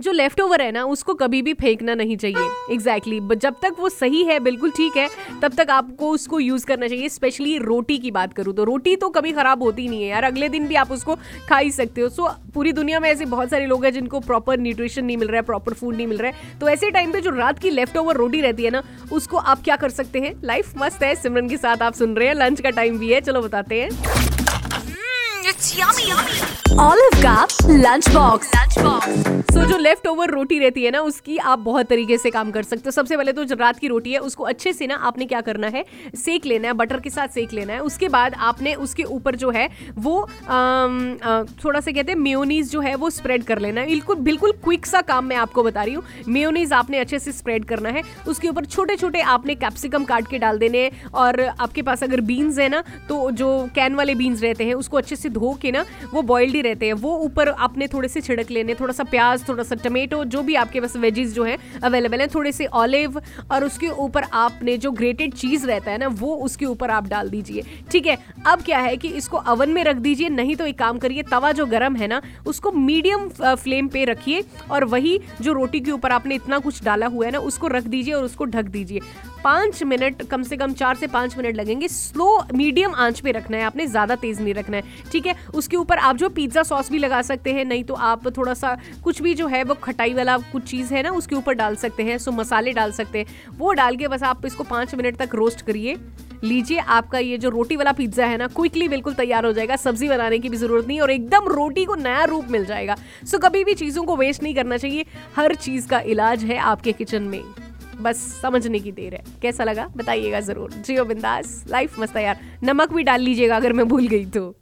जो left over है ना उसको कभी भी फेंकना नहीं चाहिए। Exactly exactly. जब तक वो सही है बिल्कुल ठीक है तब तक आपको उसको यूज़ करना चाहिए। स्पेशली रोटी की बात करूँ तो। रोटी तो कभी खराब होती नहीं है यार। अगले दिन भी आप उसको खा ही सकते हो। सो so, पूरी दुनिया में ऐसे बहुत सारे लोग हैं जिनको प्रॉपर न्यूट्रिशन नहीं मिल रहा है प्रॉपर फ़ूड नहीं मिल रहा है। तो ऐसे टाइम पे जो रात की लेफ़्ट ओवर रोटी रहती है ना उसको आप क्या कर सकते हैं? लाइफ मस्त है। सिमरन के साथ आप सुन रहे हैं। लंच का टाइम भी है। चलो बताते हैं। ऑलिव का lunch box lunch box so जो लेफ़्ट ओवर रोटी रहती है ना उसकी आप बहुत तरीके से काम कर सकते हो। सबसे पहले तो जो रात की रोटी है उसको अच्छे से ना आपने क्या करना है सेक लेना है बटर के साथ सेक लेना है। उसके बाद आपने उसके ऊपर जो है वो आम, आ, थोड़ा सा कहते हैं मेयोनीज जो है वो स्प्रेड कर लेना है। बिल्कुल बिल्कुल क्विक सा काम मैं आपको बता रही हूँ। मेयोनीज आपने अच्छे से स्प्रेड करना है। उसके ऊपर छोटे छोटे आपने कैप्सिकम काट के डाल देने और आपके पास अगर बीन्स है ना तो जो कैन वाले बीन्स रहते हैं उसको अच्छे से धो के ना वो बॉइल्ड ही रहते हैं। वो ऊपर आपने थोड़े से छिड़क लेने, थोड़ा सा प्याज, थोड़ा सा टमेटो, जो भी आपके पास वेजीज जो है अवेलेबल है, थोड़े से ऑलिव और उसके ऊपर आपने जो ग्रेटेड चीज़ रहता है ना, वो उसके ऊपर आप डाल दीजिए। ठीक है, अब क्या है कि इसको अवन में रख दीजिए, नहीं तो एक काम करिए, तवा जो गर्म है ना, उसको मीडियम फ्लेम पे रखिए और वही जो रोटी के ऊपर आपने इतना कुछ डाला हुआ है ना, उसको रख दीजिए और उसको ढक दीजिए। पाँच मिनट, कम से कम चार से पाँच मिनट लगेंगे। स्लो मीडियम आँच पे रखना है आपने, ज़्यादा तेज़ नहीं रखना है। ठीक है, उसके ऊपर आप जो पिज़्ज़ा सॉस भी लगा सकते हैं, नहीं तो आप थोड़ा सा कुछ भी जो है, वो खटाई वाला कुछ चीज़ है ना, उसके ऊपर डाल सकते हैं, सो मसाले डाल सकते हैं। वो डाल के बस आप इसको पाँच मिनट तक रोस्ट करिए। लीजिए आपका ये जो रोटी वाला पिज़्ज़ा है ना, क्विकली बिल्कुल तैयार हो जाएगा, सब्ज़ी बनाने की भी ज़रूरत नहीं और एकदम रोटी को नया रूप मिल जाएगा। सो कभी भी चीज़ों को वेस्ट नहीं करना चाहिए, हर चीज़ का इलाज है आपके किचन में। बस समझने की देर है। कैसा लगा? बताइएगा ज़रूर। जियो बिंदास लाइफ मस्त यार। नमक भी डाल लीजिएगा अगर मैं भूल गई तो।